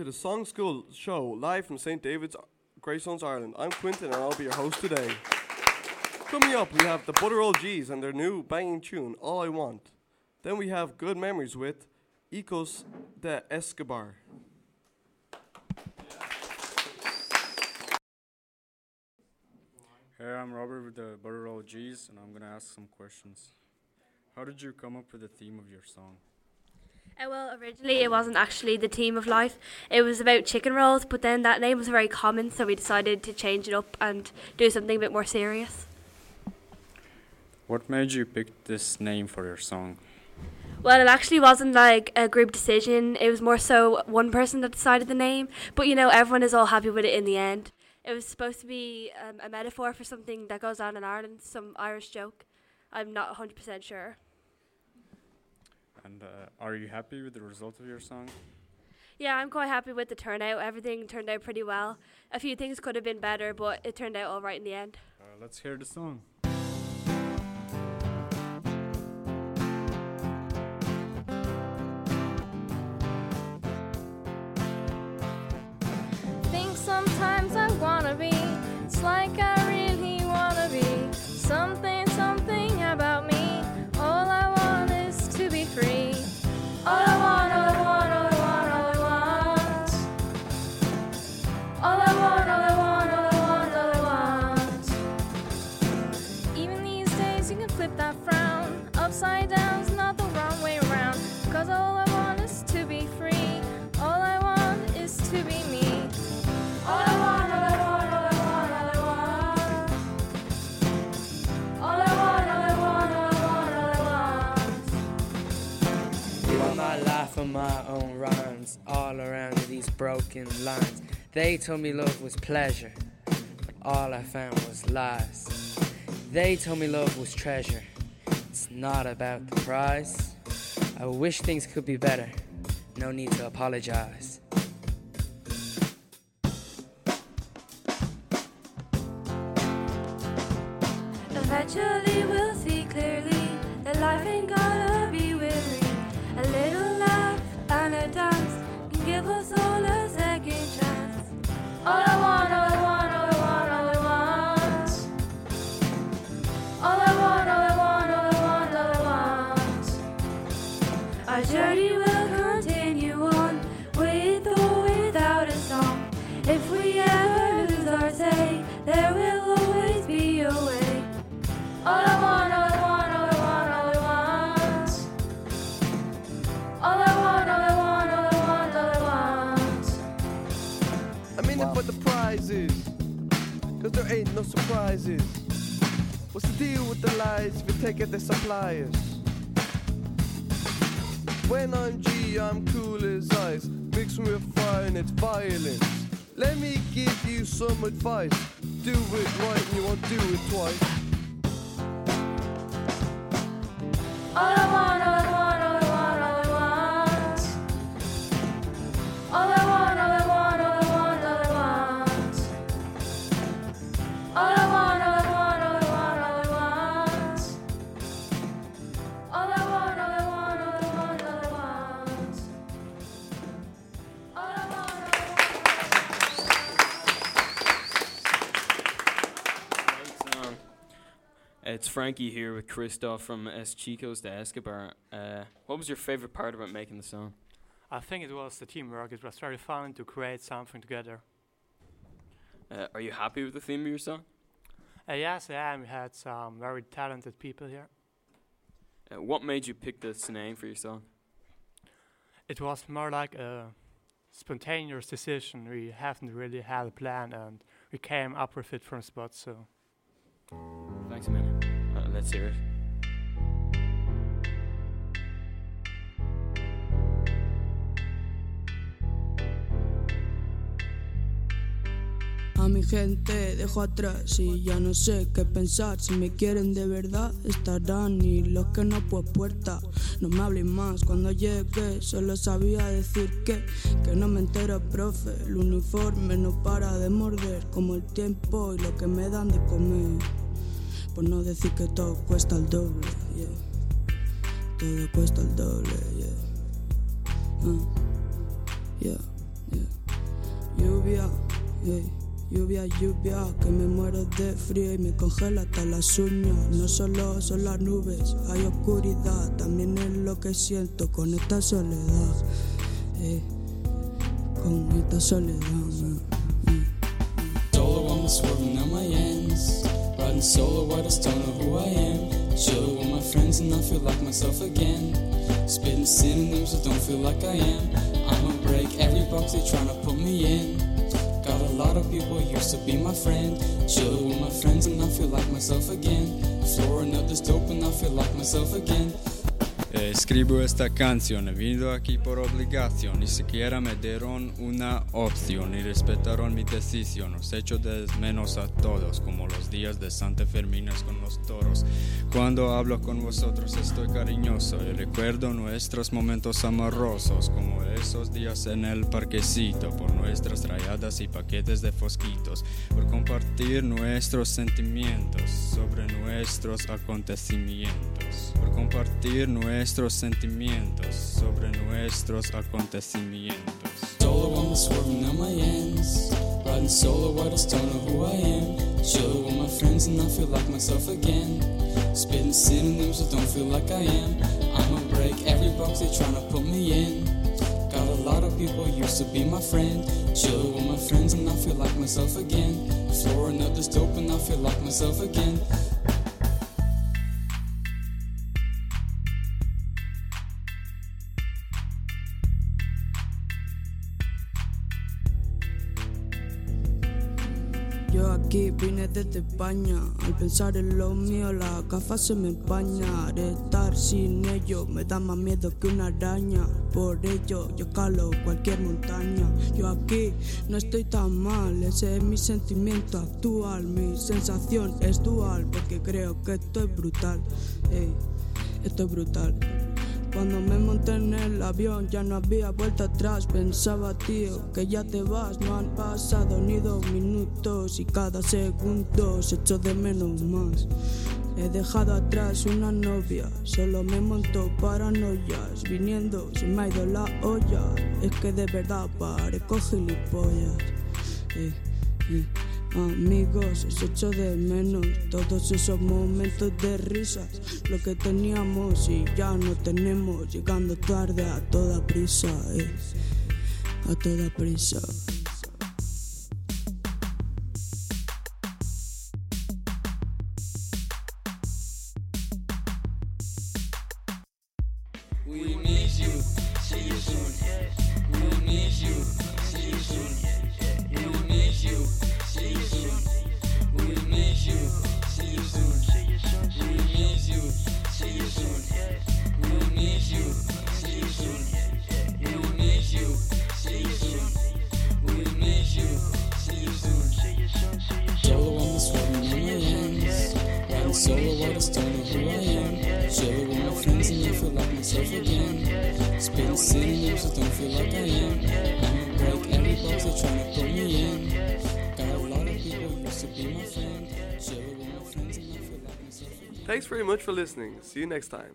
to the Song School show live from St. David's, Greystones, Ireland. I'm Quintin and I'll be your host today. Coming up, we have the Butterall G's and their new banging tune, All I Want. Then we have Good Memories with Ecos de Escobar. Hey, I'm Robert with the Butterall G's, and I'm gonna ask some questions. How did you come up with the theme of your song? Uh, well, originally it wasn't actually the team of life. It was about chicken rolls, but then that name was very common, so we decided to change it up and do something a bit more serious. What made you pick this name for your song? Well, it actually wasn't like a group decision. It was more so one person that decided the name, but you know, everyone is all happy with it in the end. It was supposed to be um, a metaphor for something that goes on in Ireland, some Irish joke. I'm not 100% sure. And uh, are you happy with the result of your song? Yeah, I'm quite happy with the turnout. Everything turned out pretty well. A few things could have been better, but it turned out all right in the end. Uh, let's hear the song. Think sometimes I wanna be. It's like I broken lines. They told me love was pleasure, but all I found was lies. They told me love was treasure, it's not about the prize. I wish things could be better, no need to apologize. Eventually we'll see clearly that life ain't gonna be weary. A little laugh and a dance can give us all no surprises. What's the deal with the lies you take it the suppliers? When I'm G, I'm cool as ice. Mix me with fire and it's violence. Let me give you some advice. Do it right and you won't do it twice. All I want, It's Frankie here with Christoph from S Chicos de Escobar. Uh, what was your favorite part about making the song? I think it was the teamwork. It was very fun to create something together. Uh, are you happy with the theme of your song? Uh, yes, I am. We had some very talented people here. Uh, what made you pick this name for your song? It was more like a spontaneous decision. We haven't really had a plan, and we came up with it from spot. So Thanks a minute. Uh, let's hear it. A mi gente dejo atrás y ya no sé qué pensar. Si me quieren de verdad estarán y los que no pues puerta. No me hablen más cuando llegué, solo sabía decir que que no me entero profe. El uniforme no para de morder como el tiempo y lo que me dan de comer. Por no decir que todo cuesta el doble, yeah. Todo cuesta el doble, yeah. Uh, yeah. yeah. Lluvia, yeah. Lluvia, lluvia, que me muero de frío y me congela hasta las uñas. No solo son las nubes, hay oscuridad, también es lo que siento con esta soledad. eh, con esta soledad. eh, eh. Solo on the Riding solo, I just don't know who I am. Chilling with my friends and I feel like myself again. Spitting synonyms, I don't feel like I am. I'ma break every box they tryna put me in. Got a lot of people used to be my friend. Chilling with my friends and I feel like myself again. Flooring up dope and I feel like myself again. Eh, Escribo esta canción, venido aquí por obligación, ni siquiera me dieron una opción y respetaron mi decisión. Os echo de menos a todos, como los días de Santa Ferminas con los toros. Cuando hablo con vosotros estoy cariñoso y recuerdo nuestros momentos amorosos, como esos días en el parquecito, por nuestras rayadas y paquetes de fosquitos, por compartir nuestros sentimientos sobre nuestros acontecimientos, por compartir nuestros sentimientos sobre nuestros acontecimientos. Solo on the swerving on my ends. Riding solo, I just don't know who I am. Chilling with my friends and I feel like myself again. Spitting synonyms, I don't feel like I am. I'ma break every box they tryna put me in. Got a lot of people used to be my friend. Chilling with my friends and I feel like myself again. Flooring up this dope and I feel like myself again. Yo aquí vine desde España, al pensar en lo mío las gafas se me empañan. Estar sin ellos me da más miedo que una araña. Por ello yo calo cualquier montaña. Yo aquí no estoy tan mal, ese es mi sentimiento actual. Mi sensación es dual porque creo que esto es brutal. Ey, esto es brutal. Cuando me monté en el avión ya no había vuelta atrás. Pensaba, tío, que ya te vas. No han pasado ni dos minutos y cada segundo se echo de menos más. He dejado atrás una novia, solo me montó paranoias. Viniendo, se me ha ido la olla. Es que de verdad parezco gilipollas. Eh, eh. Amigos, os echo de menos. Todos esos momentos de risas, lo que teníamos y ya no tenemos, llegando tarde a toda prisa, eh, a toda prisa. Myself again. Spitting synonyms, I don't feel like I am. I'ma break every box they tryna put me in. Got a lot of people used to be my friend. With my friends and I feel like myself again. Thanks very much for listening. See you next time.